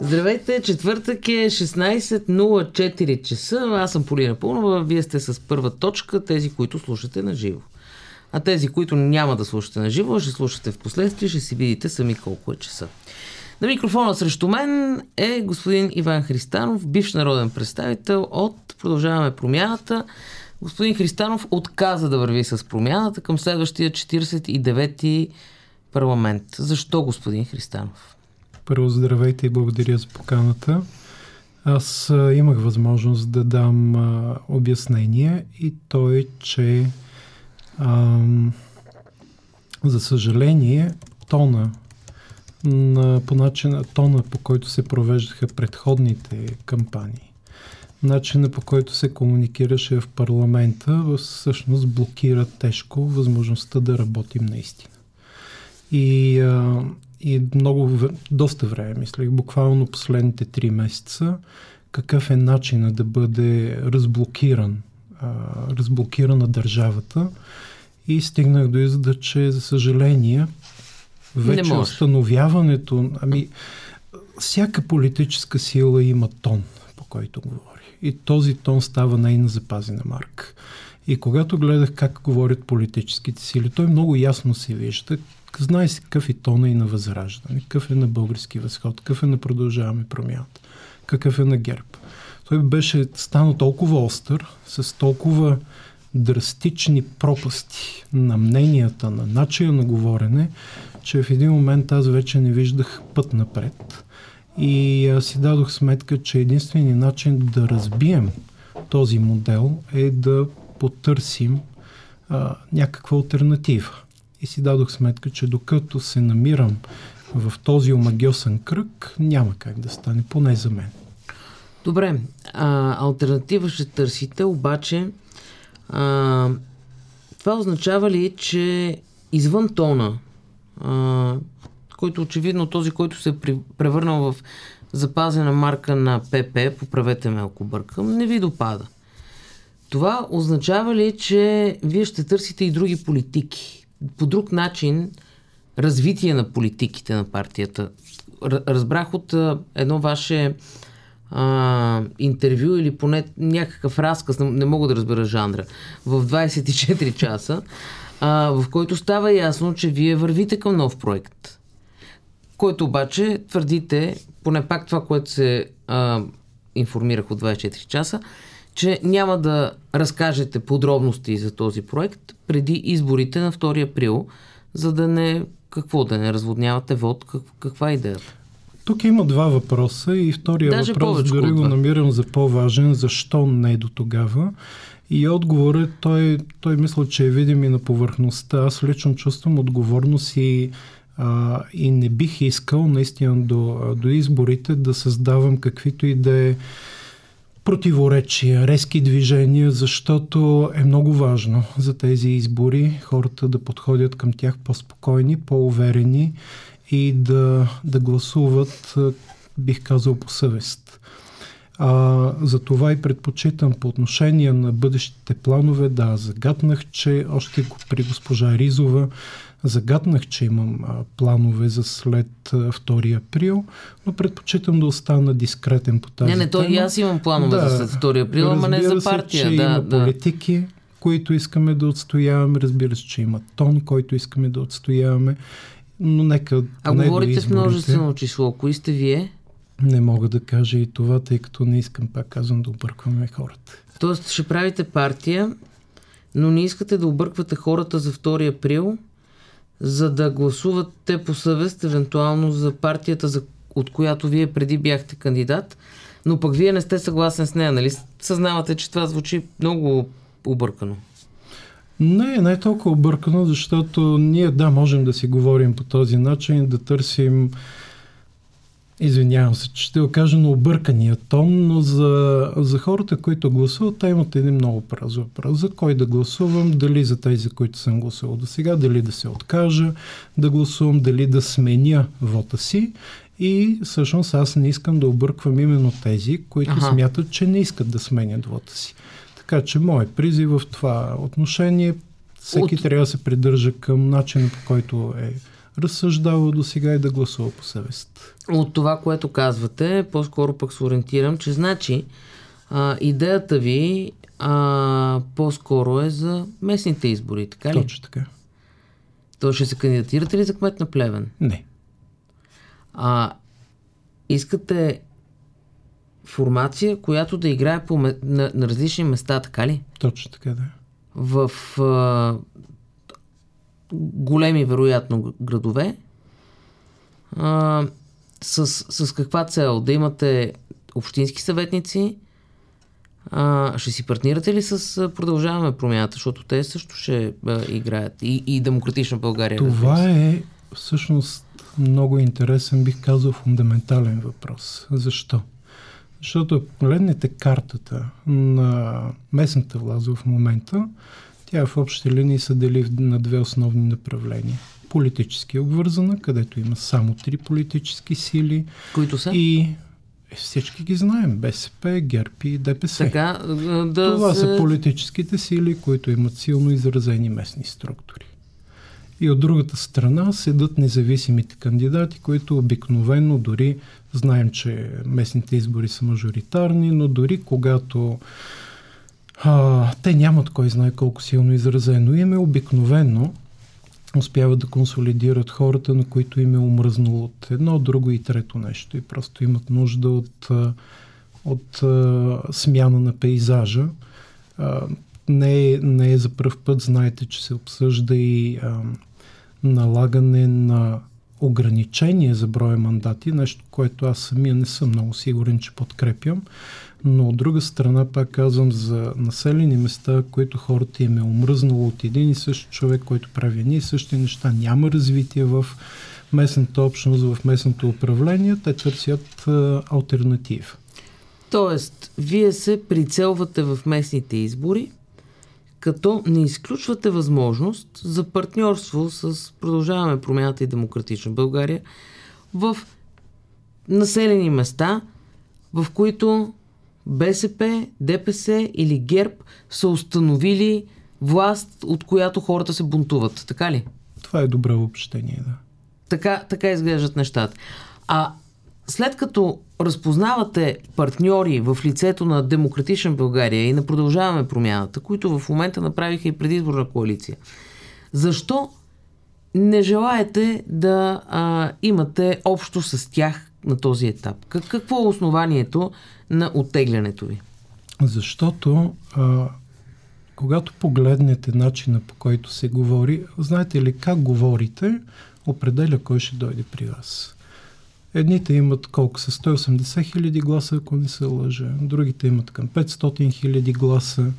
Здравейте, четвъртък е 16.04 часа. Аз съм Полина Пълнова. Вие сте с първа точка, тези, които слушате на живо. А тези, които няма да слушате на живо, ще слушате в последствие, ще си видите сами колко е часа. На микрофона срещу мен е господин Иван Христанов, бивш народен представител от Продължаваме промяната. Господин Христанов отказа да върви с промяната към следващия 49-ти парламент. Защо, господин Христанов? Първо здравейте и благодаря за поканата. Аз имах възможност да дам а, обяснение и то е, че а, за съжаление тона на, по начина, тона по който се провеждаха предходните кампании, начина по който се комуникираше в парламента, всъщност блокира тежко възможността да работим наистина. И а, и много, доста време мислех, буквално последните три месеца, какъв е начинът да бъде разблокиран, а, разблокирана държавата и стигнах до извода, че за съжаление вече установяването, ами всяка политическа сила има тон, по който говори. И този тон става нейна запазена марка. И когато гледах как говорят политическите сили, той много ясно се вижда Знае се какъв е тона и на Възраждане, какъв е на Български възход, какъв е на Продължаваме промяната, какъв е на ГЕРБ. Той беше станал толкова остър, с толкова драстични пропасти на мненията, на начина на говорене, че в един момент аз вече не виждах път напред. И аз си дадох сметка, че единственият начин да разбием този модел е да потърсим а, някаква альтернатива и си дадох сметка, че докато се намирам в този омагиосен кръг, няма как да стане, поне за мен. Добре, а, альтернатива ще търсите, обаче а, това означава ли, че извън тона, а, който очевидно този, който се е превърнал в запазена марка на ПП, поправете ме ако бъркам, не ви допада. Това означава ли, че вие ще търсите и други политики? по друг начин развитие на политиките на партията. Разбрах от едно ваше а, интервю или поне някакъв разказ, не мога да разбера жанра, в 24 часа, а, в който става ясно, че вие вървите към нов проект, който обаче твърдите, поне пак това, което се а, информирах от 24 часа, че няма да разкажете подробности за този проект преди изборите на 2 април, за да не, какво, да не разводнявате вод, как, каква е идеята? Тук има два въпроса и втория Даже въпрос дори го намирам за по-важен. Защо не до тогава? И отговорът, той, той мисля, че е видим и на повърхността. Аз лично чувствам отговорност и, а, и не бих искал наистина до, до изборите да създавам каквито и да е противоречия, резки движения, защото е много важно за тези избори хората да подходят към тях по-спокойни, по-уверени и да, да гласуват, бих казал, по съвест. А, за това и предпочитам по отношение на бъдещите планове, да, загаднах, че още при госпожа Ризова Загаднах, че имам а, планове за след а, 2 април, но предпочитам да остана дискретен по тази Не, не, то и аз имам планове да, за след 2 април, ама не за партия. Се, че да, има да. политики, които искаме да отстояваме, разбира се, че има тон, който искаме да отстояваме, но нека А не говорите в множествено число. Кои сте вие? Не мога да кажа и това, тъй като не искам, пак казвам, да объркваме хората. Тоест ще правите партия, но не искате да обърквате хората за 2 април, за да гласуват те по съвест, евентуално за партията, за, от която вие преди бяхте кандидат, но пък вие не сте съгласен с нея, нали? Съзнавате, че това звучи много объркано. Не, не е толкова объркано, защото ние да, можем да си говорим по този начин, да търсим Извинявам се, че ще го кажа на объркания тон, но за, за хората, които гласуват, те имат един много праз въпрос. За кой да гласувам, дали за тези, които съм гласувал до сега, дали да се откажа да гласувам, дали да сменя вота си. И всъщност аз не искам да обърквам именно тези, които ага. смятат, че не искат да сменят вота си. Така че моят призив в това отношение Всеки От... трябва да се придържа към начина по който е разсъждава до сега и да гласува по съвест. От това, което казвате, по-скоро пък се ориентирам, че значи а, идеята ви а, по-скоро е за местните избори, така ли? Точно така. То ще се кандидатирате ли за кмет на Плевен? Не. А, искате формация, която да играе по, на, на различни места, така ли? Точно така, да. В а, големи, вероятно, градове. А, с, с каква цел? Да имате общински съветници? А, ще си партнирате ли с Продължаваме промяната, защото те също ще а, играят и, и Демократична България? Това е всъщност много интересен, бих казал, фундаментален въпрос. Защо? Защото ако погледнете картата на местната власт в момента, тя в общи линии се дели на две основни направления. Политически обвързана, където има само три политически сили. Които са? И е, всички ги знаем. БСП, ГЕРБ и ДПС. Така, да Това се... са политическите сили, които имат силно изразени местни структури. И от другата страна седат независимите кандидати, които обикновено дори знаем, че местните избори са мажоритарни, но дори когато а, те нямат кой знае колко силно изразено име, обикновено успяват да консолидират хората, на които им е омръзнало от едно, друго и трето нещо и просто имат нужда от, от, смяна на пейзажа. Не, е, не е за първ път, знаете, че се обсъжда и а, налагане на ограничение за броя мандати, нещо, което аз самия не съм много сигурен, че подкрепям. Но от друга страна, пак казвам, за населени места, които хората им е омръзнало от един и същ човек, който прави едни и същи неща, няма развитие в местната общност, в местното управление, те търсят а, альтернатив. Тоест, вие се прицелвате в местните избори, като не изключвате възможност за партньорство с Продължаваме промяната и Демократична България в населени места, в които БСП, ДПС или ГЕРБ са установили власт, от която хората се бунтуват. Така ли? Това е добро общение, да. Така, така изглеждат нещата. А след като разпознавате партньори в лицето на Демократична България и на Продължаваме промяната, които в момента направиха и предизборна коалиция, защо не желаете да а, имате общо с тях на този етап? Как, какво е основанието на оттеглянето ви? Защото а, когато погледнете начина по който се говори, знаете ли как говорите, определя кой ще дойде при вас. Едните имат колко са 180 хиляди гласа, ако не се лъжа. Другите имат към 500 хиляди гласа.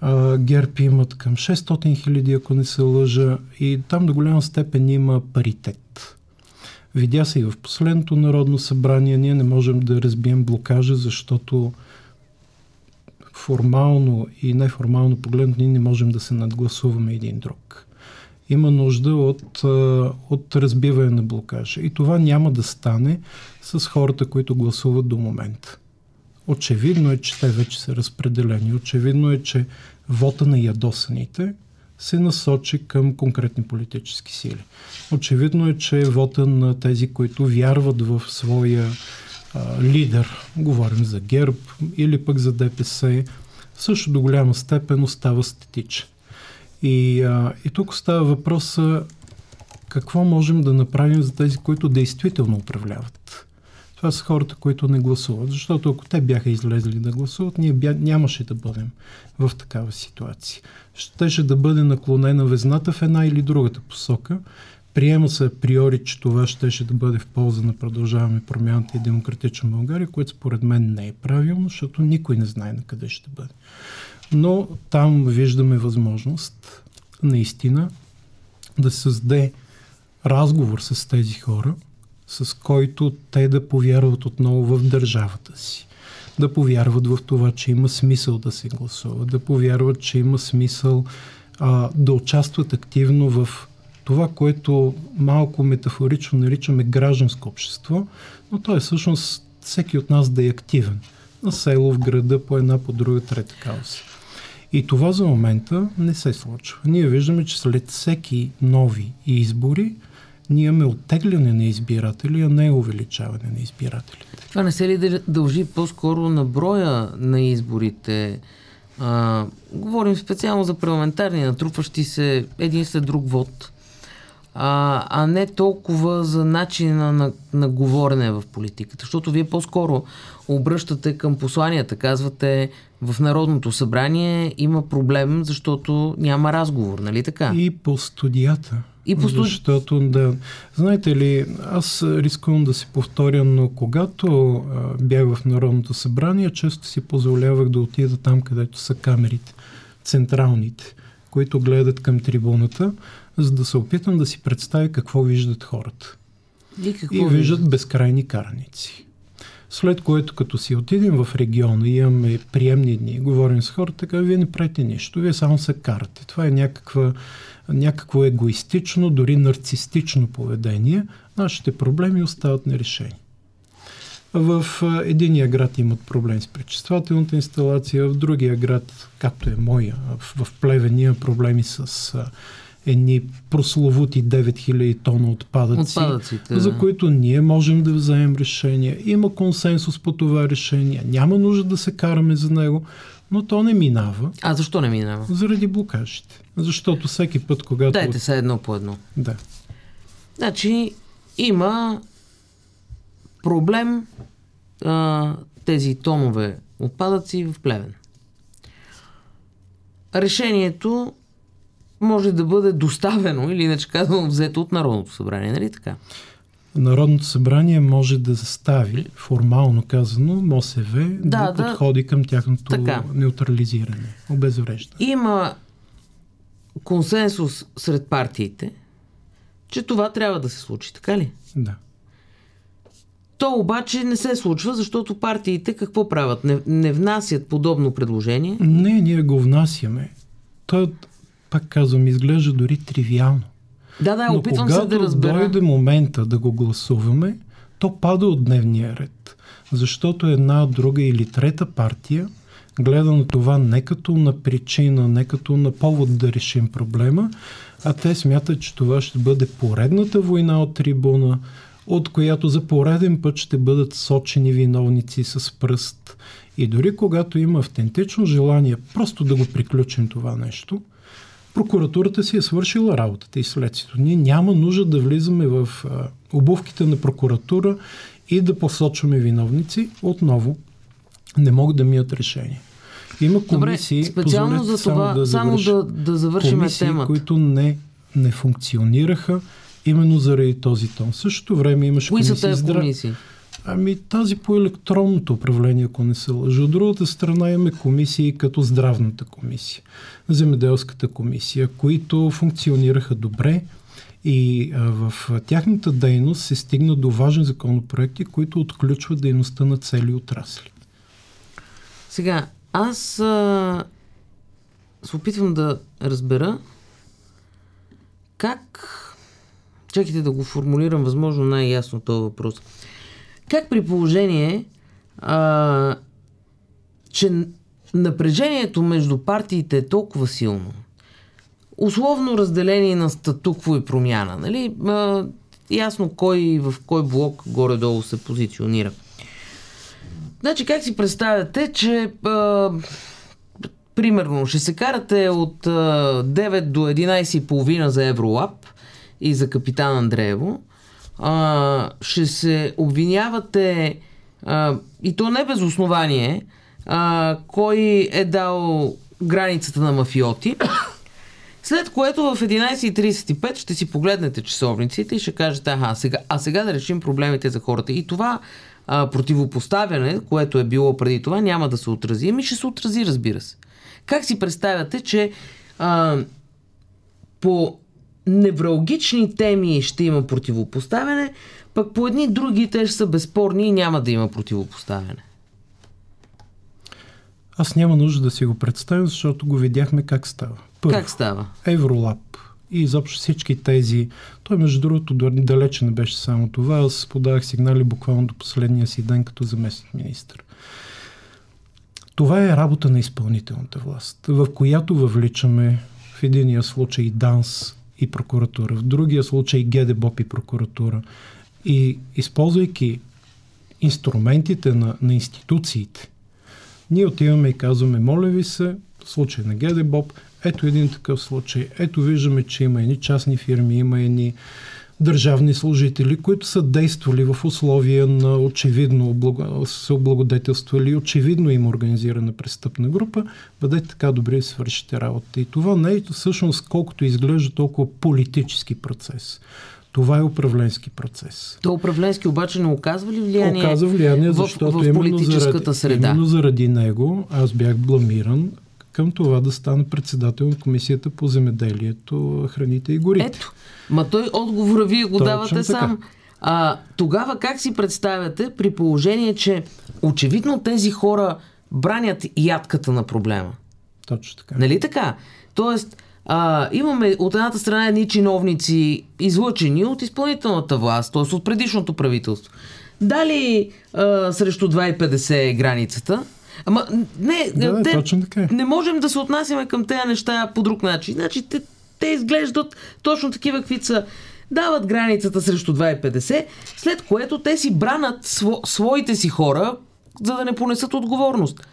А, ГЕРБ имат към 600 хиляди, ако не се лъжа. И там до голяма степен има паритет. Видя се и в последното Народно събрание. Ние не можем да разбием блокажа, защото формално и неформално погледнато ние не можем да се надгласуваме един друг има нужда от, от разбиване на блокажа. И това няма да стане с хората, които гласуват до момента. Очевидно е, че те вече са разпределени. Очевидно е, че вота на ядосаните се насочи към конкретни политически сили. Очевидно е, че вота на тези, които вярват в своя а, лидер, говорим за ГЕРБ или пък за ДПС, също до голяма степен остава статичен. И, а, и тук става въпроса какво можем да направим за тези, които действително управляват. Това са хората, които не гласуват. Защото ако те бяха излезли да гласуват, ние бя... нямаше да бъдем в такава ситуация. Щеше да бъде наклонена везната в една или другата посока. Приема се априори, че това щеше да бъде в полза на продължаваме промяната и демократична България, което според мен не е правилно, защото никой не знае на къде ще бъде. Но там виждаме възможност наистина да се създаде разговор с тези хора, с който те да повярват отново в държавата си. Да повярват в това, че има смисъл да се гласува, да повярват, че има смисъл а, да участват активно в това, което малко метафорично наричаме гражданско общество, но то е всъщност всеки от нас да е активен. На село, в града, по една, по друга, трета кауса. И това за момента не се случва. Ние виждаме, че след всеки нови избори ние имаме оттегляне на избиратели, а не увеличаване на избирателите. Това не се ли дължи по-скоро на броя на изборите? А, говорим специално за парламентарни, натрупващи се един след друг вод, а, а не толкова за начина на, на говорене в политиката. Защото вие по-скоро обръщате към посланията, казвате в Народното събрание има проблем, защото няма разговор, нали така? И по студията. И по студи... Защото, да, знаете ли, аз рискувам да се повторя, но когато а, бях в Народното събрание, често си позволявах да отида там, където са камерите, централните, които гледат към трибуната, за да се опитам да си представя какво виждат хората. И, какво и виждат безкрайни караници. След което, като си отидем в региона и имаме приемни дни, говорим с хората, така вие не правите нищо, вие само се карате. Това е някаква, някакво егоистично, дори нарцистично поведение. Нашите проблеми остават нерешени. В единия град имат проблем с пречиствателната инсталация, в другия град, както е моя, в Плевен има проблеми с едни прословути 9000 тона отпадъци, Отпадъците, за които ние можем да вземем решение. Има консенсус по това решение. Няма нужда да се караме за него, но то не минава. А защо не минава? Заради блокажите. Защото всеки път, когато... Дайте се едно по едно. Да. Значи има проблем а, тези тонове отпадъци в Плевен. Решението може да бъде доставено или иначе казвам взето от Народното събрание, нали така? Народното събрание може да застави, формално казано, МОСВ да, да подходи към тяхното така. неутрализиране, обезвреждане. Има консенсус сред партиите, че това трябва да се случи, така ли? Да. То обаче не се случва, защото партиите какво правят? Не, не внасят подобно предложение? Не, ние го внасяме. То пак казвам, изглежда дори тривиално. Да, да, Но опитвам се да разбера. дойде момента да го гласуваме, то пада от дневния ред. Защото една, друга или трета партия гледа на това не като на причина, не като на повод да решим проблема, а те смятат, че това ще бъде поредната война от трибуна, от която за пореден път ще бъдат сочени виновници с пръст. И дори когато има автентично желание просто да го приключим това нещо, прокуратурата си е свършила работата и следствието. Ние няма нужда да влизаме в а, обувките на прокуратура и да посочваме виновници. Отново не могат да мият решение. Има комисии, Добре, специално за това, само да, само да, да завършим комисии, темата. които не, не функционираха именно заради този тон. В същото време имаше Кои комисии. Са тези комисии? Ами тази по електронното управление, ако не се лъжа. От другата страна имаме комисии като здравната комисия, земеделската комисия, които функционираха добре и в тяхната дейност се стигна до важни законопроекти, които отключват дейността на цели отрасли. Сега, аз а, се опитвам да разбера как Чакайте да го формулирам възможно най-ясно този въпрос. Как при положение, а, че напрежението между партиите е толкова силно, условно разделение на статукво и промяна, нали? А, ясно кой в кой блок горе-долу се позиционира. Значи, как си представяте, че а, примерно ще се карате от а, 9 до 11.30 за Евролаб и за капитан Андреево, а, ще се обвинявате а, и то не без основание а, кой е дал границата на мафиоти. След което в 11.35 ще си погледнете часовниците и ще кажете, аха, сега, а сега да решим проблемите за хората. И това а, противопоставяне, което е било преди това, няма да се отрази. Ами ще се отрази, разбира се. Как си представяте, че а, по невралгични теми ще има противопоставяне, пък по едни други те ще са безспорни и няма да има противопоставяне. Аз няма нужда да си го представя, защото го видяхме как става. Първо, как става? Евролаб и изобщо всички тези. Той, между другото, далече не беше само това. Аз подавах сигнали буквално до последния си ден като заместник министр. Това е работа на изпълнителната власт, в която въвличаме в единия случай ДАНС и прокуратура, в другия случай ГДБОП и прокуратура. И използвайки инструментите на, на институциите, ние отиваме и казваме, моля ви се, случай на ГДБОП, ето един такъв случай, ето виждаме, че има едни частни фирми, има едни държавни служители, които са действали в условия на очевидно се облагодетелствали, очевидно им организирана престъпна група, бъдете така добри да свършите работа. И това не е всъщност колкото изглежда толкова политически процес. Това е управленски процес. То управленски обаче не оказва ли влияние? Оказва влияние, защото в, в именно, заради, среда. именно заради него аз бях бламиран към това да стана председател на Комисията по земеделието, храните и горите. Ето, ма той отговора вие го Точно давате така. сам. А, тогава как си представяте при положение, че очевидно тези хора бранят ядката на проблема? Точно така. Нали така? Тоест, а, имаме от едната страна едни чиновници, излъчени от изпълнителната власт, т.е. от предишното правителство. Дали а, срещу 2,50 е границата, Ама не, да, те, точно така. Е. не можем да се отнасяме към тези неща по друг начин. Значи те, те изглеждат точно такива, какви са. Дават границата срещу 2,50, след което те си бранат сво, своите си хора, за да не понесат отговорност.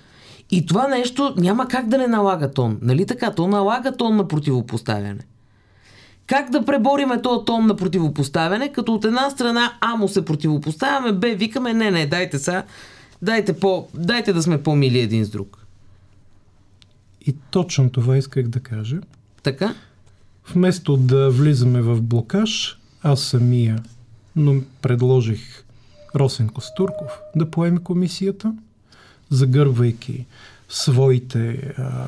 И това нещо няма как да не налага тон. Нали така? То налага тон на противопоставяне. Как да пребориме този тон на противопоставяне, като от една страна А му се противопоставяме, Б викаме не, не, дайте сега Дайте, по, дайте да сме по-мили един с друг. И точно това исках да кажа. Така? Вместо да влизаме в блокаж, аз самия, но предложих Росен Костурков да поеме комисията, загърбвайки своите, а,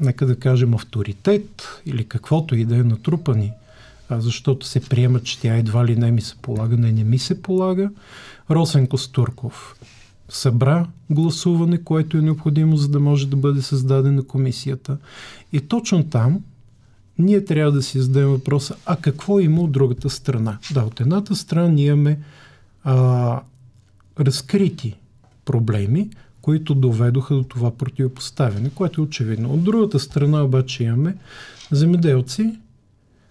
нека да кажем, авторитет или каквото и да е натрупани, защото се приема, че тя едва ли не ми се полага, не, не ми се полага. Росен Костурков събра гласуване, което е необходимо, за да може да бъде създадена комисията. И точно там ние трябва да си зададем въпроса, а какво има от другата страна? Да, от едната страна ние имаме а, разкрити проблеми, които доведоха до това противопоставяне, което е очевидно. От другата страна обаче имаме земеделци,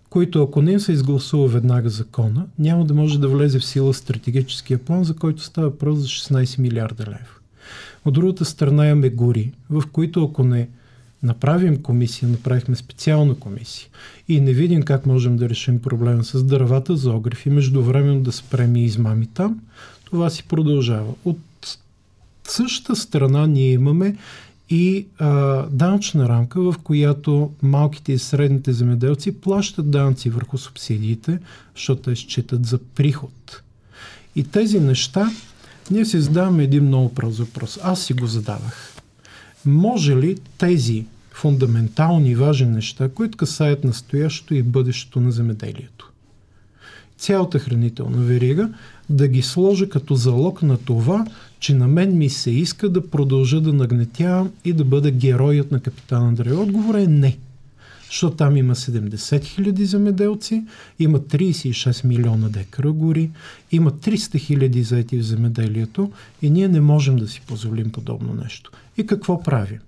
които ако не им се изгласува веднага закона, няма да може да влезе в сила стратегическия план, за който става въпрос за 16 милиарда лев. От другата страна имаме гори, в които ако не направим комисия, направихме специална комисия и не видим как можем да решим проблема с дървата за огрев и междувременно да спрем и измами там, това си продължава. От същата страна ние имаме и а, данъчна рамка, в която малките и средните земеделци плащат данъци върху субсидиите, защото те считат за приход. И тези неща, ние си задаваме един много прост въпрос. Аз си го задавах. Може ли тези фундаментални важни неща, които касаят настоящето и бъдещето на земеделието, цялата хранителна верига, да ги сложа като залог на това, че на мен ми се иска да продължа да нагнетявам и да бъда героят на капитан Андрей. Отговор е не. Защото там има 70 хиляди земеделци, има 36 милиона декара гори, има 300 хиляди заети в земеделието и ние не можем да си позволим подобно нещо. И какво правим?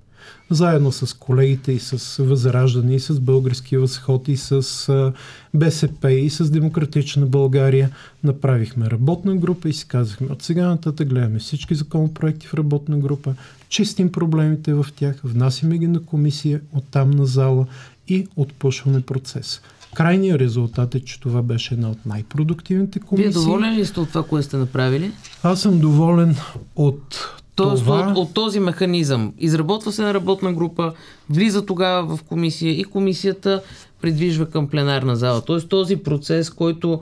Заедно с колегите и с Възраждане, и с Български възход, и с БСП, и с Демократична България. Направихме работна група и си казахме от сега нататък гледаме всички законопроекти в работна група, чистим проблемите в тях, внасяме ги на комисия, оттам на зала и отпушваме процес. Крайният резултат е, че това беше една от най-продуктивните комисии. Вие доволен ли сте от това, което сте направили? Аз съм доволен от Тоест това... от, от този механизъм. Изработва се на работна група, влиза тогава в комисия и комисията придвижва към пленарна зала. Тоест този процес, който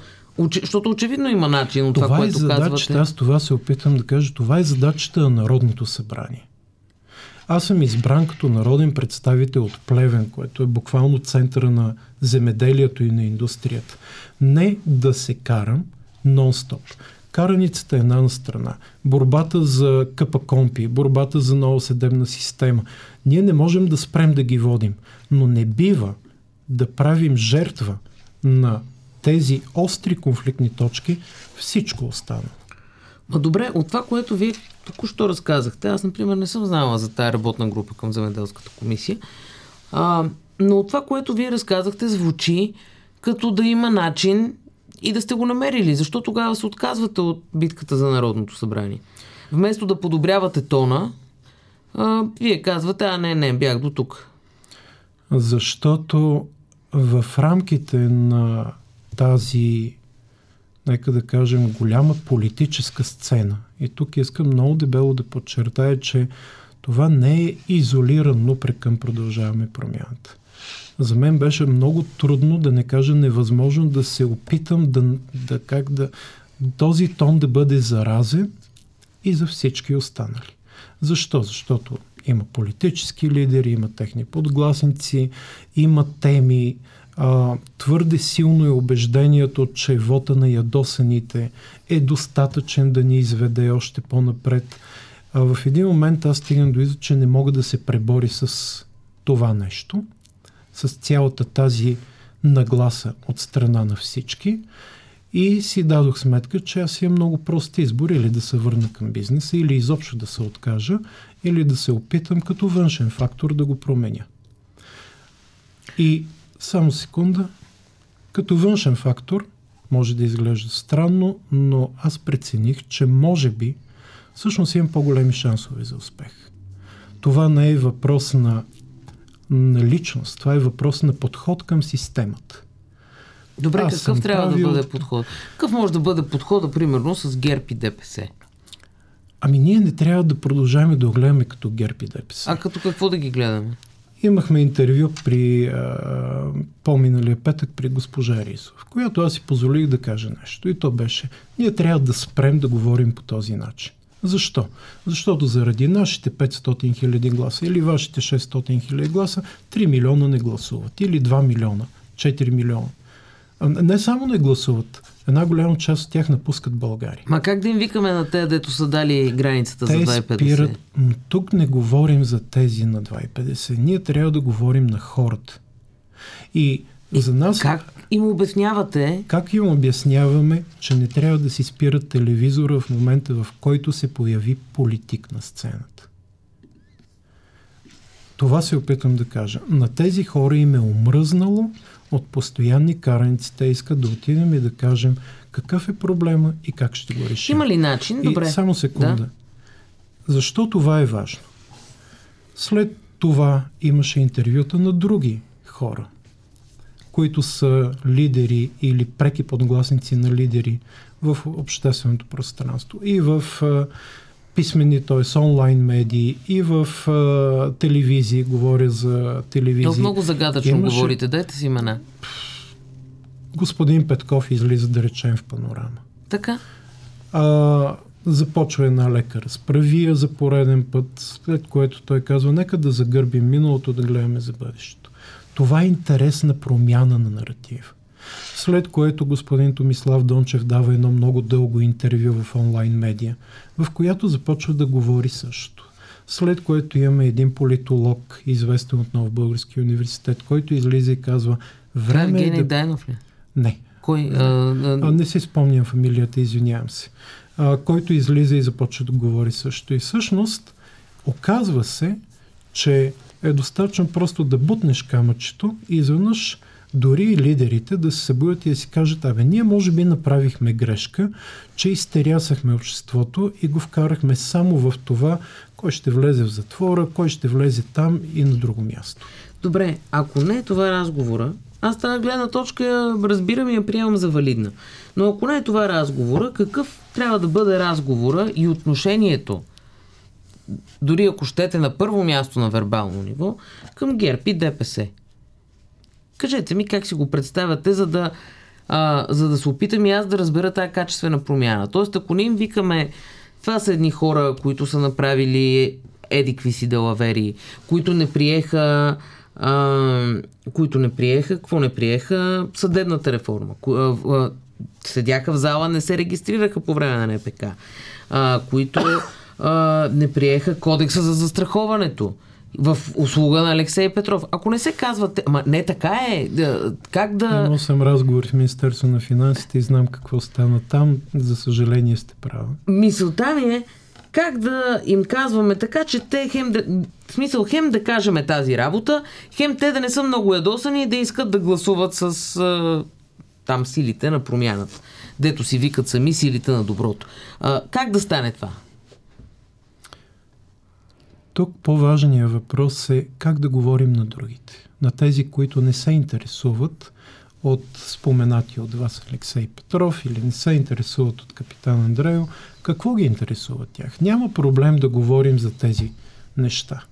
защото очевидно има начин от това, това е което е задачата, казвате. Аз това се опитам да кажа. Това е задачата на Народното събрание. Аз съм избран като народен представител от Плевен, което е буквално центъра на земеделието и на индустрията. Не да се карам нон-стоп. Караницата е една на страна. Борбата за КПКОМПИ, борбата за нова съдебна система. Ние не можем да спрем да ги водим, но не бива да правим жертва на тези остри конфликтни точки всичко останало. Ма добре, от това, което вие току-що разказахте, аз, например, не съм знала за тая работна група към Земеделската комисия, а, но от това, което вие разказахте, звучи като да има начин и да сте го намерили. Защо тогава се отказвате от битката за Народното събрание? Вместо да подобрявате тона, а, вие казвате, а не, не, бях до тук. Защото в рамките на тази, нека да кажем, голяма политическа сцена, и тук искам много дебело да подчертая, че това не е изолирано към продължаваме промяната. За мен беше много трудно, да не кажа невъзможно, да се опитам да, да, как да този тон да бъде заразен и за всички останали. Защо? Защото има политически лидери, има техни подгласници, има теми. А, твърде силно е убеждението, че вота на ядосаните е достатъчен да ни изведе още по-напред. А в един момент аз стигам до извод, че не мога да се пребори с това нещо, с цялата тази нагласа от страна на всички. И си дадох сметка, че аз имам много прост избор или да се върна към бизнеса, или изобщо да се откажа, или да се опитам като външен фактор да го променя. И само секунда, като външен фактор, може да изглежда странно, но аз прецених, че може би всъщност имам по-големи шансове за успех. Това не е въпрос на, на личност, това е въпрос на подход към системата. Добре, Аз какъв трябва правил... да бъде подход? Какъв може да бъде подхода, примерно, с ГЕРБ и ДПС? Ами ние не трябва да продължаваме да гледаме като ГЕРБ и ДПС. А като какво да ги гледаме? Имахме интервю при а, по-миналия петък при госпожа Рисов, която аз си позволих да кажа нещо. И то беше, ние трябва да спрем да говорим по този начин. Защо? Защото заради нашите 500 хиляди гласа или вашите 600 хиляди гласа 3 милиона не гласуват. Или 2 милиона, 4 милиона. Не само не гласуват, една голяма част от тях напускат България. Ма как да им викаме на те, дето са дали границата те за 2,50? Спират, тук не говорим за тези на 2,50. Ние трябва да говорим на хората. И, за нас... Как им обяснявате? Как им обясняваме, че не трябва да си спират телевизора в момента, в който се появи политик на сцената? Това се опитвам да кажа. На тези хора им е омръзнало от постоянни караници. Те искат да отидем и да кажем какъв е проблема и как ще го решим. Има ли начин? Добре. И само секунда. Да. Защо това е важно? След това имаше интервюта на други хора, които са лидери или преки подгласници на лидери в общественото пространство и в писмени, т.е. онлайн медии и в а, телевизии, говоря за телевизии. То много загадъчно Имаше... говорите, дайте си имена. Господин Петков излиза да речем в панорама. Така. А, започва една лекар. Справи я за пореден път, след което той казва, нека да загърбим миналото, да гледаме за бъдещето. Това е интересна промяна на наратив. След което господин Томислав Дончев дава едно много дълго интервю в онлайн медия, в която започва да говори също. След което имаме един политолог, известен отново в Българския университет, който излиза и казва време е да... Дайнов ли? Не. Кой? А, а... а, не си спомням фамилията, извинявам се. А, който излиза и започва да говори също. И всъщност оказва се, че е достатъчно просто да бутнеш камъчето и изведнъж дори и лидерите да се събудят и да си кажат, абе, ние може би направихме грешка, че изтерясахме обществото и го вкарахме само в това, кой ще влезе в затвора, кой ще влезе там и на друго място. Добре, ако не е това разговора, аз тази гледна точка разбирам и я приемам за валидна. Но ако не е това разговора, какъв трябва да бъде разговора и отношението, дори ако щете на първо място на вербално ниво, към ГЕРБ и ДПС? Кажете ми как си го представяте, за да, а, за да се опитам и аз да разбера тази качествена промяна. Тоест, ако не им викаме, това са едни хора, които са направили едикви си делавери, които не приеха а, които не приеха, какво не приеха? Съдебната реформа. Седяха в зала, не се регистрираха по време на НПК. А, които а, не приеха кодекса за застраховането в услуга на Алексей Петров. Ако не се казват, ама не така е, да, как да... Имал съм разговор в Министерство на финансите и знам какво стана там. За съжаление сте права. Мисълта ми е как да им казваме така, че те хем да, в смисъл хем да кажем тази работа, хем те да не са много ядосани и да искат да гласуват с а, там силите на промяната. Дето си викат сами силите на доброто. А, как да стане това? Тук по-важният въпрос е как да говорим на другите. На тези, които не се интересуват от споменати от вас Алексей Петров или не се интересуват от капитан Андрео, какво ги интересува тях? Няма проблем да говорим за тези неща.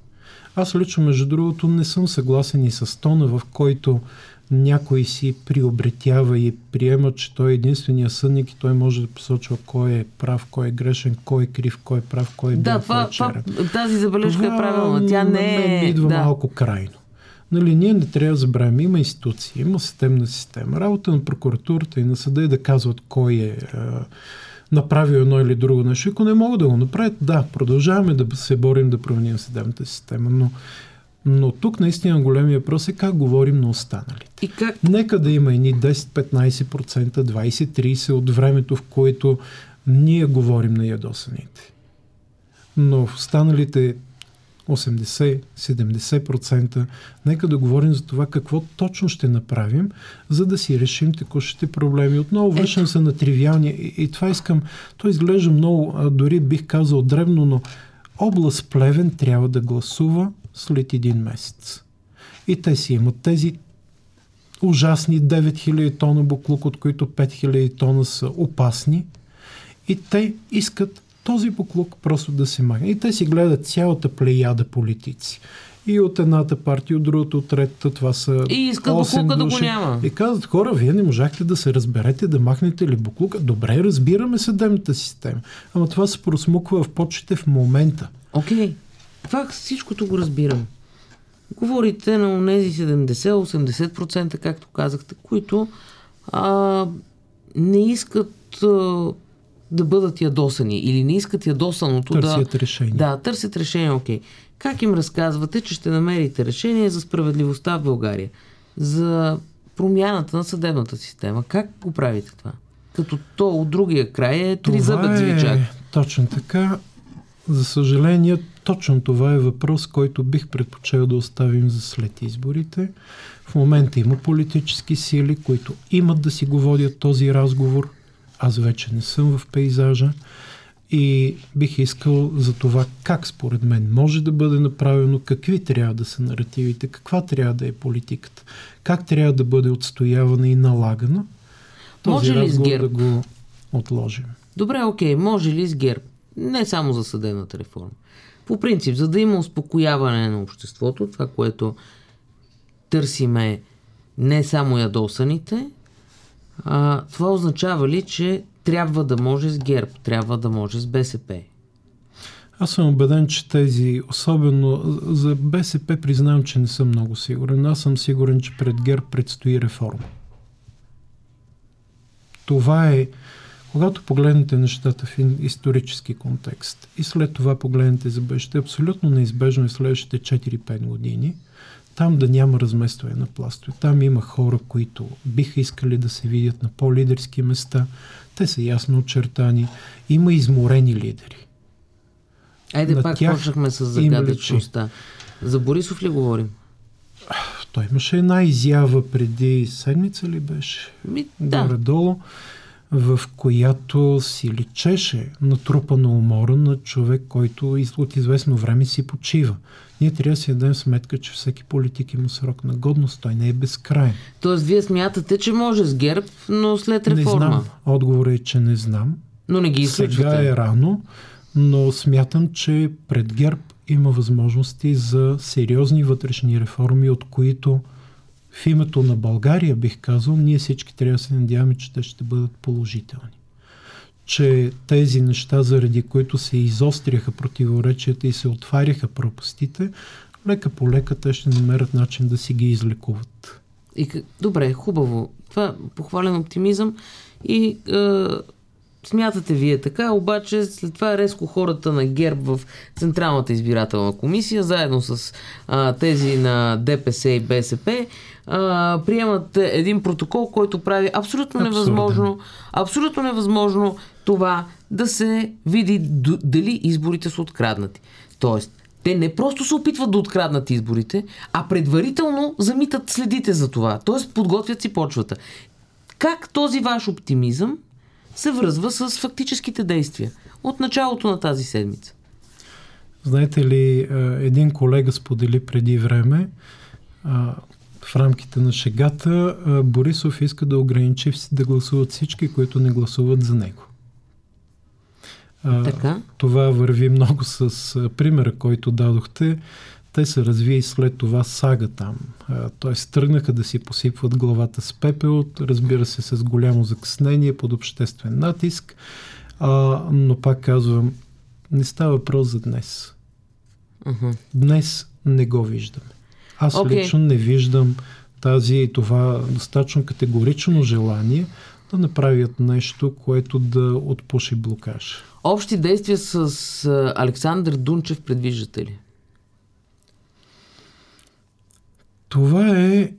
Аз лично, между другото, не съм съгласен и с тона, в който някой си приобретява и приема, че той е единствения съдник и той може да посочва кой е прав, кой е грешен, кой е крив, кой е прав, кой е бил, да, кой е черен. Тази забележка това, е правилна. Тя не е... Идва да. малко крайно. Нали, ние не трябва да забравяме. Има институции, има системна система. Работа на прокуратурата и на съда е да казват кой е а, направил едно или друго нещо. Ако не могат да го направят, да, продължаваме да се борим да променим съдебната система. Но но тук наистина големия въпрос е как говорим на останалите. И как? Нека да има едни 10-15%, 20-30% от времето, в което ние говорим на ядосаните. Но в останалите 80-70%, нека да говорим за това какво точно ще направим, за да си решим текущите проблеми. Отново вършам се на тривиални и, и това искам, то изглежда много, дори бих казал древно, но област Плевен трябва да гласува след един месец. И те си имат тези ужасни 9000 тона буклук, от които 5000 тона са опасни. И те искат този буклук просто да се махне. И те си гледат цялата плеяда политици. И от едната партия, от другата, от третата, това са. И искат буклука души. да го няма. И казват, хора, вие не можахте да се разберете, да махнете ли буклука. Добре, разбираме съдебната система. Ама това се просмуква в почите в момента. Окей. Okay. Това всичкото го разбирам. Говорите на тези 70-80%, както казахте, които а, не искат а, да бъдат ядосани или не искат ядосаното търсят да... решение. Да, търсят решение, окей. Как им разказвате, че ще намерите решение за справедливостта в България? За промяната на съдебната система? Как го правите това? Като то от другия край е тризъбът звичак. Е, точно така. За съжаление, точно това е въпрос, който бих предпочел да оставим за след изборите. В момента има политически сили, които имат да си го водят този разговор. Аз вече не съм в пейзажа и бих искал за това как според мен може да бъде направено, какви трябва да са наративите, каква трябва да е политиката, как трябва да бъде отстоявана и налагана. Този може ли с ГЕРБ? да го отложим. Добре, окей, може ли с ГЕРБ? Не само за съдебната реформа. По принцип, за да има успокояване на обществото, това, което търсиме не само ядосаните, а, това означава ли, че трябва да може с ГЕРБ, трябва да може с БСП? Аз съм убеден, че тези, особено за БСП, признавам, че не съм много сигурен. Аз съм сигурен, че пред ГЕРБ предстои реформа. Това е когато погледнете нещата в исторически контекст и след това погледнете за бъдеще, абсолютно неизбежно е следващите 4-5 години там да няма разместване на пластове. Там има хора, които биха искали да се видят на по-лидерски места. Те са ясно очертани. Има изморени лидери. Айде на пак почнахме с загадъчността. За Борисов ли говорим? Той имаше една изява преди седмица ли беше? Ми, да. Горе-долу в която си личеше натрупана умора на човек, който от известно време си почива. Ние трябва да си дадем сметка, че всеки политик има срок на годност, той не е безкрайен. Тоест, вие смятате, че може с ГЕРБ, но след реформа? Не знам. Отговорът е, че не знам. Но не ги Сега е рано, но смятам, че пред ГЕРБ има възможности за сериозни вътрешни реформи, от които в името на България, бих казал, ние всички трябва да се надяваме, че те ще бъдат положителни. Че тези неща, заради които се изостряха противоречията и се отваряха пропустите, лека по лека те ще намерят начин да си ги излекуват. И, добре, хубаво. Това е похвален оптимизъм и е, смятате вие така, обаче след това резко хората на ГЕРБ в Централната избирателна комисия, заедно с а, тези на ДПС и БСП, а, приемат един протокол, който прави абсолютно невъзможно, абсолютно невъзможно това да се види дали изборите са откраднати. Тоест, те не просто се опитват да откраднат изборите, а предварително замитат следите за това. Тоест подготвят си почвата. Как този ваш оптимизъм се връзва с фактическите действия от началото на тази седмица? Знаете ли, един колега сподели преди време в рамките на шегата, Борисов иска да ограничи да гласуват всички, които не гласуват за него. Така? Това върви много с примера, който дадохте. Те се разви и след това сага там. Тоест тръгнаха да си посипват главата с пепел, разбира се с голямо закъснение под обществен натиск. А, но пак казвам, не става въпрос за днес. Uh-huh. Днес не го виждаме. Аз okay. лично не виждам тази, това достатъчно категорично желание да направят нещо, което да отпуши блокаж. Общи действия с Александър Дунчев предвиждате ли? Това е...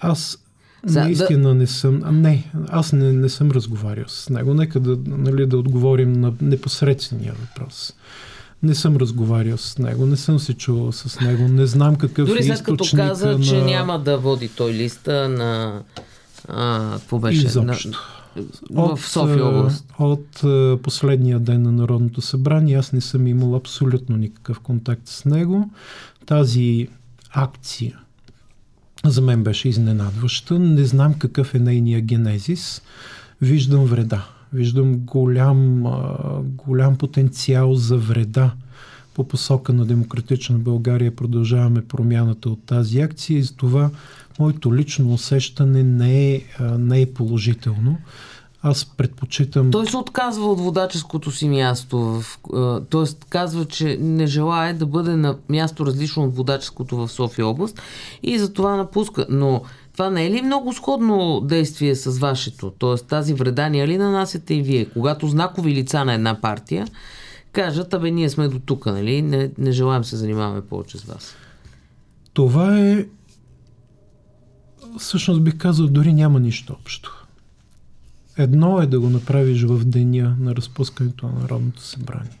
Аз За, наистина да... не съм... А, не, аз не, не съм разговарял с него. Нека да, нали, да отговорим на непосредствения въпрос. Не съм разговарял с него, не съм се чувал с него, не знам какъв Дори е след като каза, на... че няма да води той листа на... А, какво беше? Изобщо. На в София е, област? От, от е, последния ден на Народното събрание аз не съм имал абсолютно никакъв контакт с него. Тази акция за мен беше изненадваща. Не знам какъв е нейния генезис. Виждам вреда. Виждам голям, голям потенциал за вреда по посока на демократична България. Продължаваме промяната от тази акция и за това моето лично усещане не е, не е положително. Аз предпочитам. Той се отказва от водаческото си място. В, тоест казва, че не желая да бъде на място различно от водаческото в София област и за това напуска. Но това не е ли много сходно действие с вашето? Тоест тази вреда не ли нанасяте и вие? Когато знакови лица на една партия кажат, абе ние сме до тук, нали? Не, не желаем се занимаваме повече с вас. Това е всъщност бих казал, дори няма нищо общо. Едно е да го направиш в деня на разпускането на Народното събрание.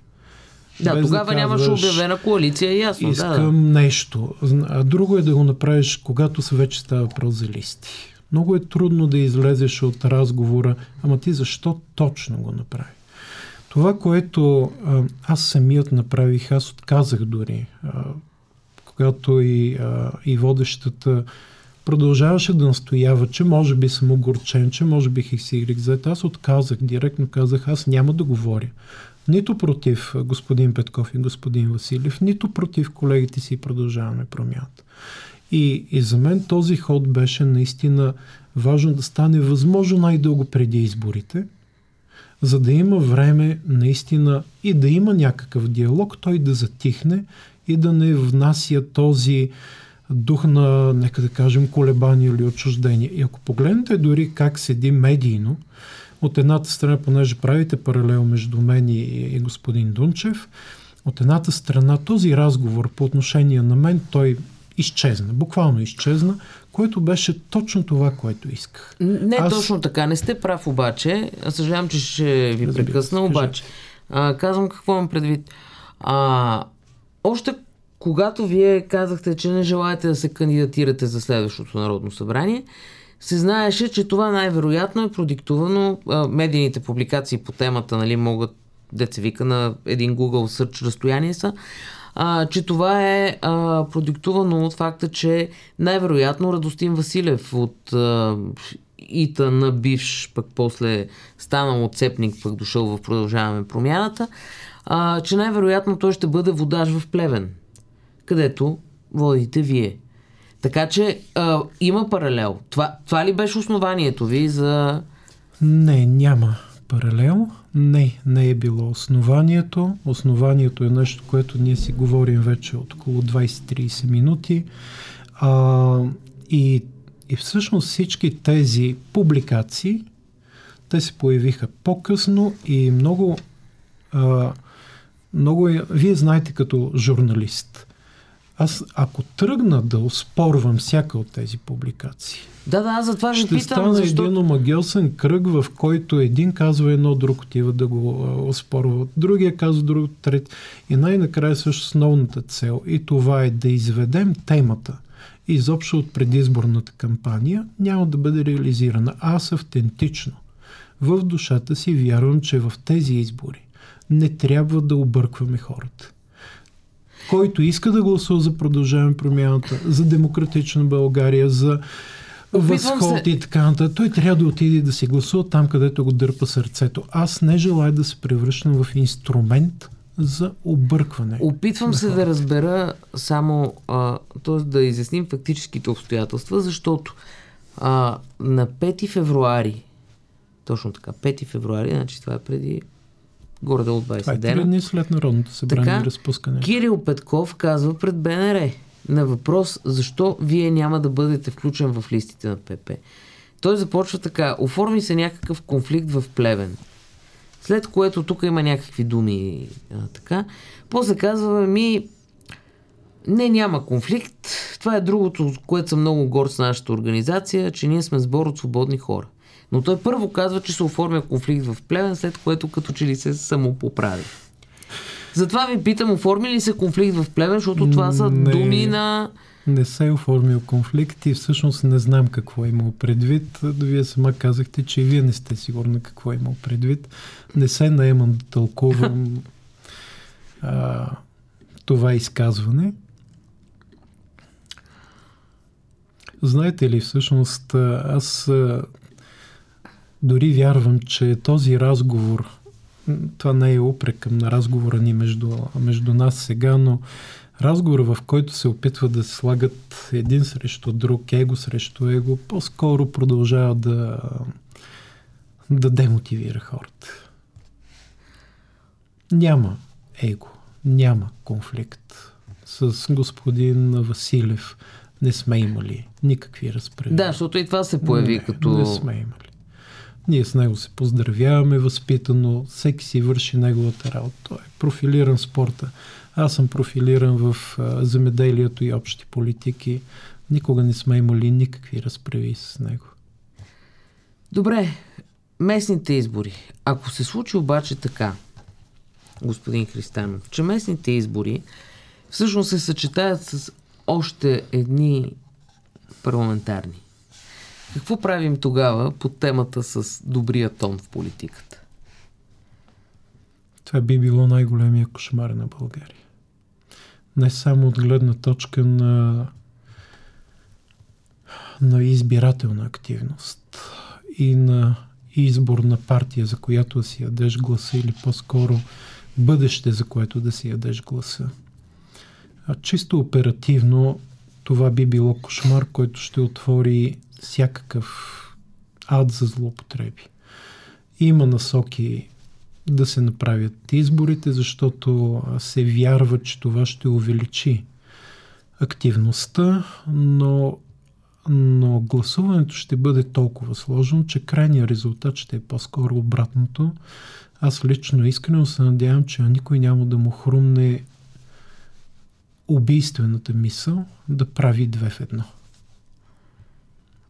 Да, Без тогава да нямаше обявена коалиция, ясно. Искам да, да. нещо. А друго е да го направиш, когато се вече става въпрос за листи. Много е трудно да излезеш от разговора, ама ти защо точно го направи? Това, което а, аз самият направих, аз отказах дори, а, когато и, а, и водещата продължаваше да настоява, че може би съм огорчен, че може би Y, Аз отказах, директно казах, аз няма да говоря. Нито против господин Петков и господин Василев, нито против колегите си продължаваме промяната. И, и за мен този ход беше наистина важно да стане възможно най-дълго преди изборите, за да има време наистина и да има някакъв диалог, той да затихне и да не внася този дух на, нека да кажем, колебание или отчуждение. И ако погледнете дори как седи медийно, от едната страна, понеже правите паралел между мен и, и господин Дунчев, от едната страна този разговор по отношение на мен, той изчезна, буквално изчезна, което беше точно това, което исках. Не Аз... точно така, не сте прав обаче. Съжалявам, че ще ви прекъсна, обаче. А, казвам какво имам предвид. А, още когато вие казахте, че не желаете да се кандидатирате за следващото Народно събрание, се знаеше, че това най-вероятно е продиктувано. А, медийните публикации по темата нали, могат, деца вика, на един Google Search разстояние са, а, че това е а, продиктувано от факта, че най-вероятно Радостин Василев от ИТА на бивш, пък после станал отцепник, пък дошъл в Продължаваме промяната, а, че най-вероятно той ще бъде водач в Плевен където водите вие. Така че а, има паралел. Това, това ли беше основанието ви за... Не, няма паралел. Не, не е било основанието. Основанието е нещо, което ние си говорим вече от около 20-30 минути. А, и, и всъщност всички тези публикации Те се появиха по-късно и много, а, много е, вие знаете като журналист. Аз ако тръгна да оспорвам всяка от тези публикации, да, да, затова ви ще питам, стане защо... един омагелсен кръг, в който един казва едно, друг отива да го а, оспорва, другия казва друг, трет. И най-накрая също основната цел и това е да изведем темата изобщо от предизборната кампания, няма да бъде реализирана. Аз автентично в душата си вярвам, че в тези избори не трябва да объркваме хората който иска да гласува за продължаване промяната, за демократична България, за възход се... и така нататък, той трябва да отиде да си гласува там, където го дърпа сърцето. Аз не желая да се превръщам в инструмент за объркване. Опитвам се да разбера само, т.е. да изясним фактическите обстоятелства, защото а, на 5 февруари, точно така, 5 февруари, значи това е преди горе от 20 това е дена. дни след Народното събрание така, разпускане. Кирил Петков казва пред БНР на въпрос защо вие няма да бъдете включен в листите на ПП. Той започва така. Оформи се някакъв конфликт в Плевен. След което тук има някакви думи. А, така. После казва ми не, няма конфликт. Това е другото, което съм много горд с нашата организация, че ние сме сбор от свободни хора. Но той първо казва, че се оформя конфликт в Плевен, след което като че ли се самопоправи. Затова ви питам, оформи ли се конфликт в Плевен, защото това са не, думи на... Не се е оформил конфликт и всъщност не знам какво е имал предвид. Вие сама казахте, че и вие не сте сигурни какво е имал предвид. Не се наемам да тълкувам а, това изказване. Знаете ли, всъщност, аз дори вярвам, че този разговор, това не е упрек на разговора ни между, между нас сега, но разговор, в който се опитва да се слагат един срещу друг, его срещу его, по-скоро продължава да, да демотивира хората. Няма его, няма конфликт. С господин Василев не сме имали никакви разпределения. Да, защото и това се появи не, като... Не сме имали. Ние с него се поздравяваме възпитано, всеки си върши неговата работа. Той е профилиран спорта. Аз съм профилиран в земеделието и общи политики. Никога не сме имали никакви разправи с него. Добре, местните избори. Ако се случи обаче така, господин Христанов, че местните избори всъщност се съчетаят с още едни парламентарни. Какво правим тогава по темата с добрия тон в политиката? Това би било най-големия кошмар на България. Не само от гледна точка на, на избирателна активност и на избор на партия, за която да си ядеш гласа или по-скоро бъдеще, за което да си ядеш гласа. А чисто оперативно това би било кошмар, който ще отвори всякакъв ад за злоупотреби. Има насоки да се направят изборите, защото се вярва, че това ще увеличи активността, но, но гласуването ще бъде толкова сложно, че крайният резултат ще е по-скоро обратното. Аз лично искрено се надявам, че никой няма да му хрумне убийствената мисъл да прави две в едно.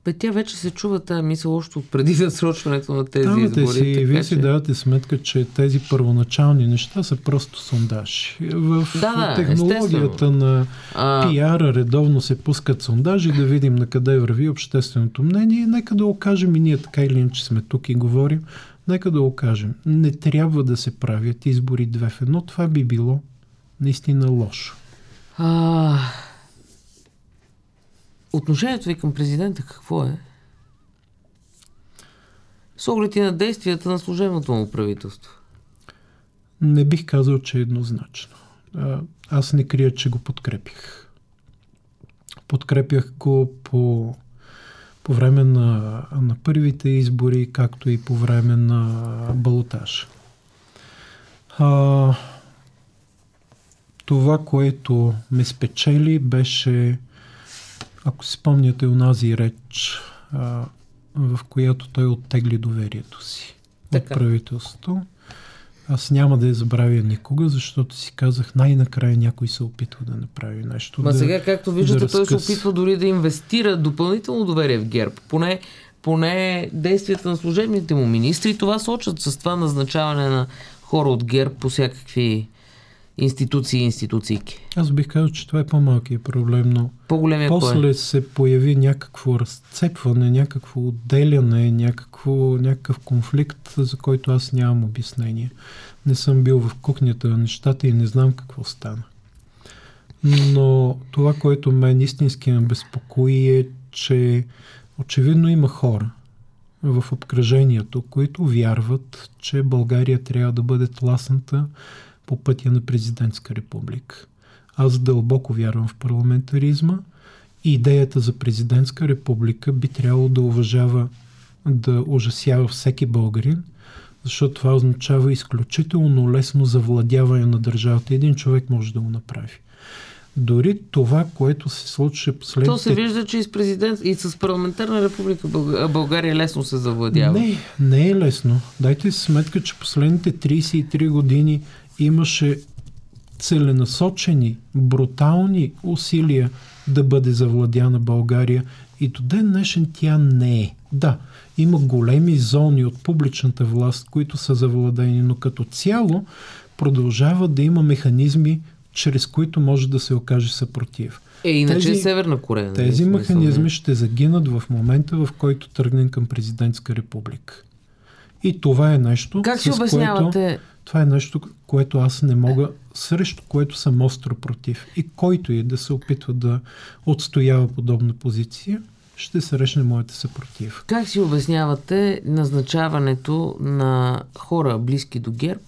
Бе, тя вече се чува тази мисъл още от преди засрочването на тези Давате избори. Си, така, вие си че... давате сметка, че тези първоначални неща са просто сондажи. В да, да, технологията на а... пиара редовно се пускат сондажи да видим на къде върви общественото мнение. Нека да окажем и ние така или иначе сме тук и говорим. Нека да окажем. Не трябва да се правят избори две в едно. Това би било наистина лошо. А... Отношението ви към президента какво е? С оглед и на действията на служебното му правителство. Не бих казал, че е еднозначно. Аз не крия, че го подкрепих. Подкрепях го по, по време на, на първите избори, както и по време на балотаж. А, това, което ме спечели, беше ако си спомняте онази реч, а, в която той оттегли доверието си Така. от правителството. Аз няма да я забравя никога, защото си казах най-накрая някой се опитва да направи нещо. Ма да, сега, както виждате, да той се опитва дори да инвестира допълнително доверие в ГЕРБ. Поне, поне действията на служебните му министри това сочат с това назначаване на хора от ГЕРБ по всякакви институции и институциики. Аз бих казал, че това е по-малкият проблем, но По-големия кой после се появи някакво разцепване, някакво отделяне, някакво, някакъв конфликт, за който аз нямам обяснение. Не съм бил в кухнята на нещата и не знам какво стана. Но това, което мен истински ме безпокои е, че очевидно има хора в обкръжението, които вярват, че България трябва да бъде тласната по пътя на президентска република. Аз дълбоко вярвам в парламентаризма и идеята за президентска република би трябвало да уважава, да ужасява всеки българин, защото това означава изключително лесно завладяване на държавата. Един човек може да го направи. Дори това, което се случи последните... То се вижда, че и с, президент, и с парламентарна република Бълга- България лесно се завладява. Не, не е лесно. Дайте си сметка, че последните 33 години имаше целенасочени, брутални усилия да бъде завладяна България и до ден днешен тя не е. Да, има големи зони от публичната власт, които са завладени, но като цяло продължава да има механизми, чрез които може да се окаже съпротив. Е, иначе Тези- е Северна Корея. нали, Тези смисъл, механизми не. ще загинат в момента, в който тръгнем към президентска република. И това е нещо, Как си с обяснявате? което, това е нещо, което аз не мога, срещу което съм остро против. И който и да се опитва да отстоява подобна позиция, ще срещне моята съпротив. Как си обяснявате назначаването на хора близки до ГЕРБ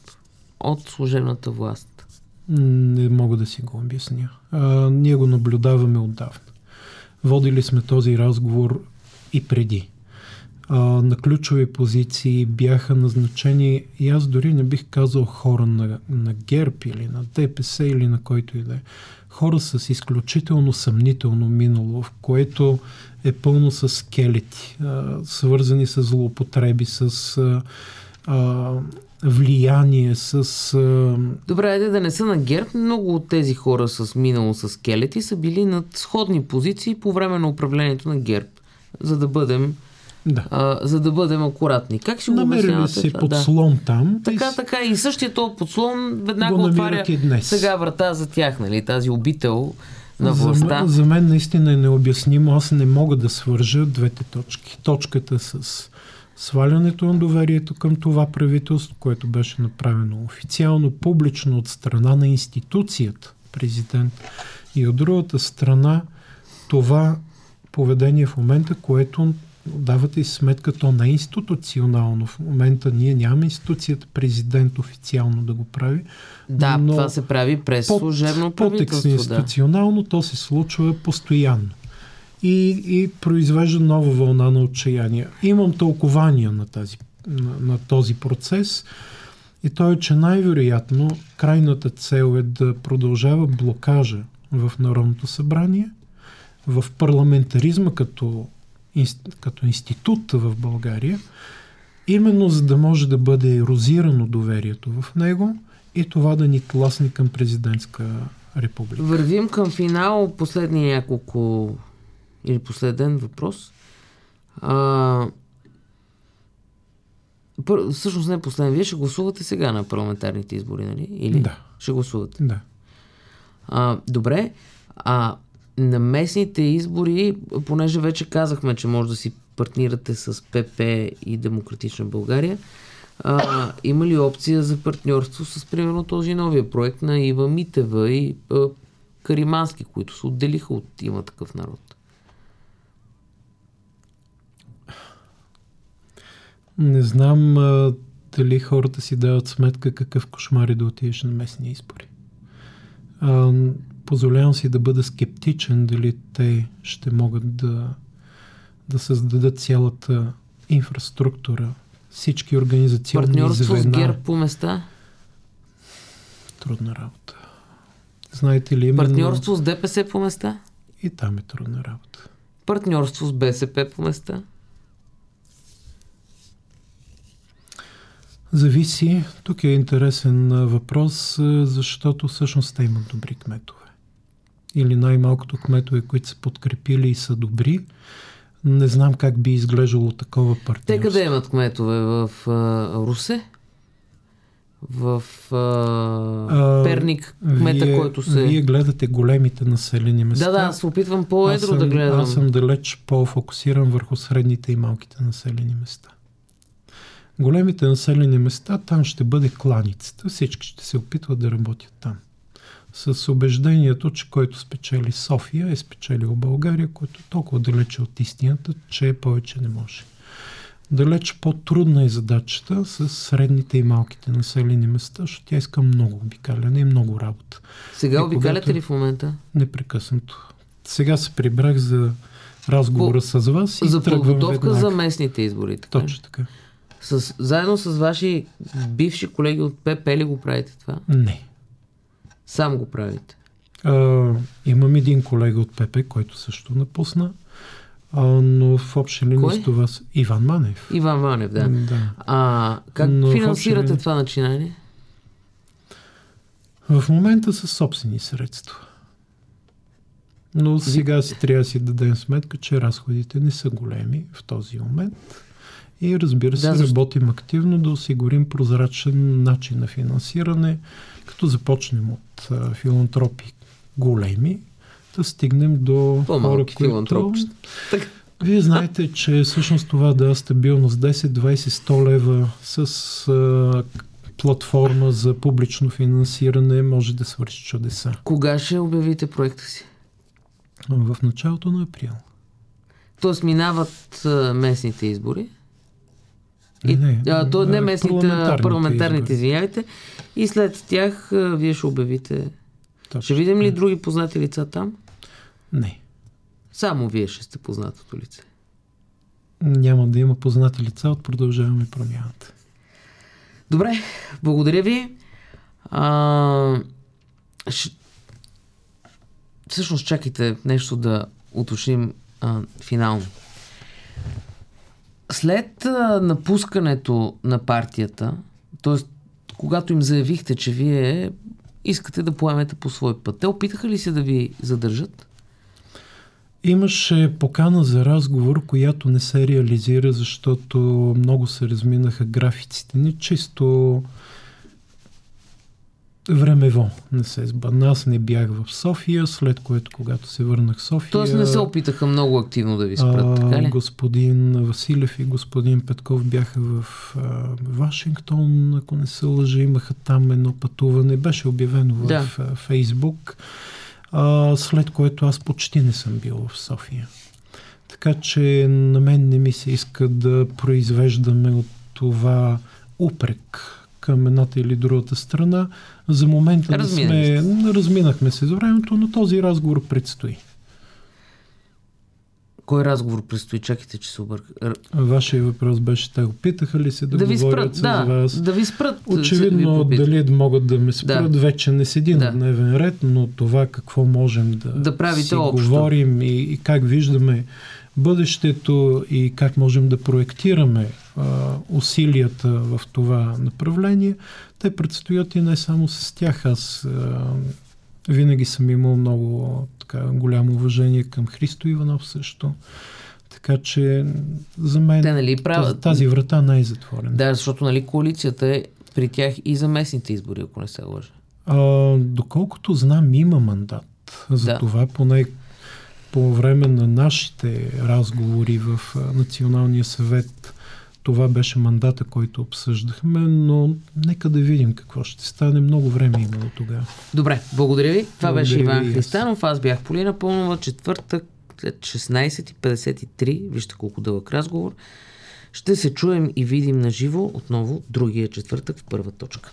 от служебната власт? Не мога да си го обясня. А, ние го наблюдаваме отдавна. Водили сме този разговор и преди. А, на ключови позиции бяха назначени, и аз дори не бих казал хора на, на ГЕРБ или на ДПС или на който и да е. Хора с изключително съмнително минало, в което е пълно с скелети, а, свързани с злоупотреби, с а, а, влияние, с а, Добре, айде да не са на ГЕРБ. Много от тези хора с минало с скелети са били на сходни позиции по време на управлението на ГЕРБ. За да бъдем, да. а, за да бъдем акуратни. Как си го Намерили обяснявате? се това? подслон там. Така, и така. И същия този подслон веднага Го отваря сега врата за тях, нали? Тази обител на за, властта. мен, за мен наистина е необяснимо. Аз не мога да свържа двете точки. Точката с свалянето на доверието към това правителство, което беше направено официално, публично от страна на институцията, президент, и от другата страна това поведение в момента, което давате си сметка, то не е институционално. В момента ние нямаме институцията президент официално да го прави. Да, но това се прави през служебно правителство. Да. институционално, то се случва постоянно. И, и произвежда нова вълна на отчаяние. Имам тълкования на, тази, на, на този процес и то е, че най-вероятно крайната цел е да продължава блокажа в Народното събрание, в парламентаризма като, като институт в България, именно за да може да бъде ерозирано доверието в него и това да ни тласне към президентска република. Вървим към финал. Последни няколко или последен въпрос. А, пър, всъщност не последен. Вие ще гласувате сега на парламентарните избори, нали? Или Да. ще гласувате? Да. А, добре. А на местните избори, понеже вече казахме, че може да си партнирате с ПП и Демократична България, а, има ли опция за партньорство с, примерно, този новия проект на Ива Митева и а, Каримански, които се отделиха от има такъв народ? Не знам а, дали хората си дават сметка какъв кошмар е да отидеш на местни избори. А, позволявам си да бъда скептичен дали те ще могат да, да създадат цялата инфраструктура, всички организационни Партньорство звена. с ГЕРБ по места? Трудна работа. Знаете ли, именно... Партньорство с ДПС по места? И там е трудна работа. Партньорство с БСП по места? Зависи. Тук е интересен въпрос, защото всъщност те имат добри кметове. Или най-малкото кметове, които са подкрепили и са добри. Не знам как би изглеждало такова партньорство. Те къде имат кметове? В а, Русе? В а, а, Перник, кмета, вие, който се... Вие гледате големите населени места. Да, да, аз се опитвам по-едро да гледам. Аз съм далеч по-фокусиран върху средните и малките населени места. Големите населени места, там ще бъде кланицата. Всички ще се опитват да работят там. С убеждението, че който спечели София, е спечелил България, който е толкова далече от истината, че повече не може. Далеч по-трудна е задачата с средните и малките населени места, защото тя иска много обикаляне и много работа. Сега обикаляте ли в момента? Непрекъснато. Сега се прибрах за разговора По... с вас и За подготовка веднага. за местните избори. Така? Точно така. С, заедно с ваши бивши колеги от ПП ли го правите това? Не. Сам го правите? А, имам един колега от ПП, който също напусна. А, но в общи линии с това с Иван Манев. Иван Манев, да. да. А, как но финансирате линии... това начинание? В момента са собствени средства. Но сега си трябва да си дадем сметка, че разходите не са големи в този момент. И разбира се, да, защо... работим активно да осигурим прозрачен начин на финансиране, като започнем от а, филантропи големи, да стигнем до хора, които... Вие знаете, че всъщност това да стабилност 10, 20, 100 лева с а, платформа за публично финансиране може да свърши чудеса. Кога ще обявите проекта си? В началото на април. Тоест минават местните избори? И, не, а, то не местните, парламентарните, парламентарните извинявайте. И след тях а, вие ще обявите. Точно. Ще видим ли други познати лица там? Не. Само вие ще сте познатото лице. Няма да има познати лица от продължаваме промяната. Добре, благодаря ви. А, ш... Всъщност чакайте нещо да уточним а, финално. След а, напускането на партията, т.е. когато им заявихте, че вие искате да поемете по свой път, те опитаха ли се да ви задържат? Имаше покана за разговор, която не се реализира, защото много се разминаха графиците ни. Чисто времево не се сбъдна. Аз не бях в София, след което, когато се върнах в София... Тоест не се опитаха много активно да ви спрат, а, така ли? Господин Василев и господин Петков бяха в а, Вашингтон, ако не се лъжа, имаха там едно пътуване. Беше обявено в да. Фейсбук, а, след което аз почти не съм бил в София. Така че на мен не ми се иска да произвеждаме от това упрек към едната или другата страна. За момента не сме, разминахме се за времето, но този разговор предстои. Кой разговор предстои? Чакайте, че се обърка. Вашия въпрос беше, те опитаха ли се да, да ви спрат, с да, вас? Да ви спрат. Очевидно, ви дали могат да ме спрат, да. вече не седи да. на дневен ред, но това какво можем да, да правите си общо. говорим и, и как виждаме бъдещето и как можем да проектираме а, усилията в това направление, те предстоят и не само с тях. Аз а, винаги съм имал много така, голямо уважение към Христо Иванов също. Така че за мен Те, нали, прав... тази, тази врата не е затворена. Да, защото нали, коалицията е при тях и за местните избори, ако не се лъжа. А, доколкото знам, има мандат. За да. това поне по време на нашите разговори в Националния съвет това беше мандата, който обсъждахме, но нека да видим какво ще стане. Много време има до тогава. Добре, благодаря ви. Това благодаря беше Иван Христанов. Аз бях Полина Пълнова. Четвъртък след 16.53. Вижте колко дълъг разговор. Ще се чуем и видим на живо отново другия четвъртък в първа точка.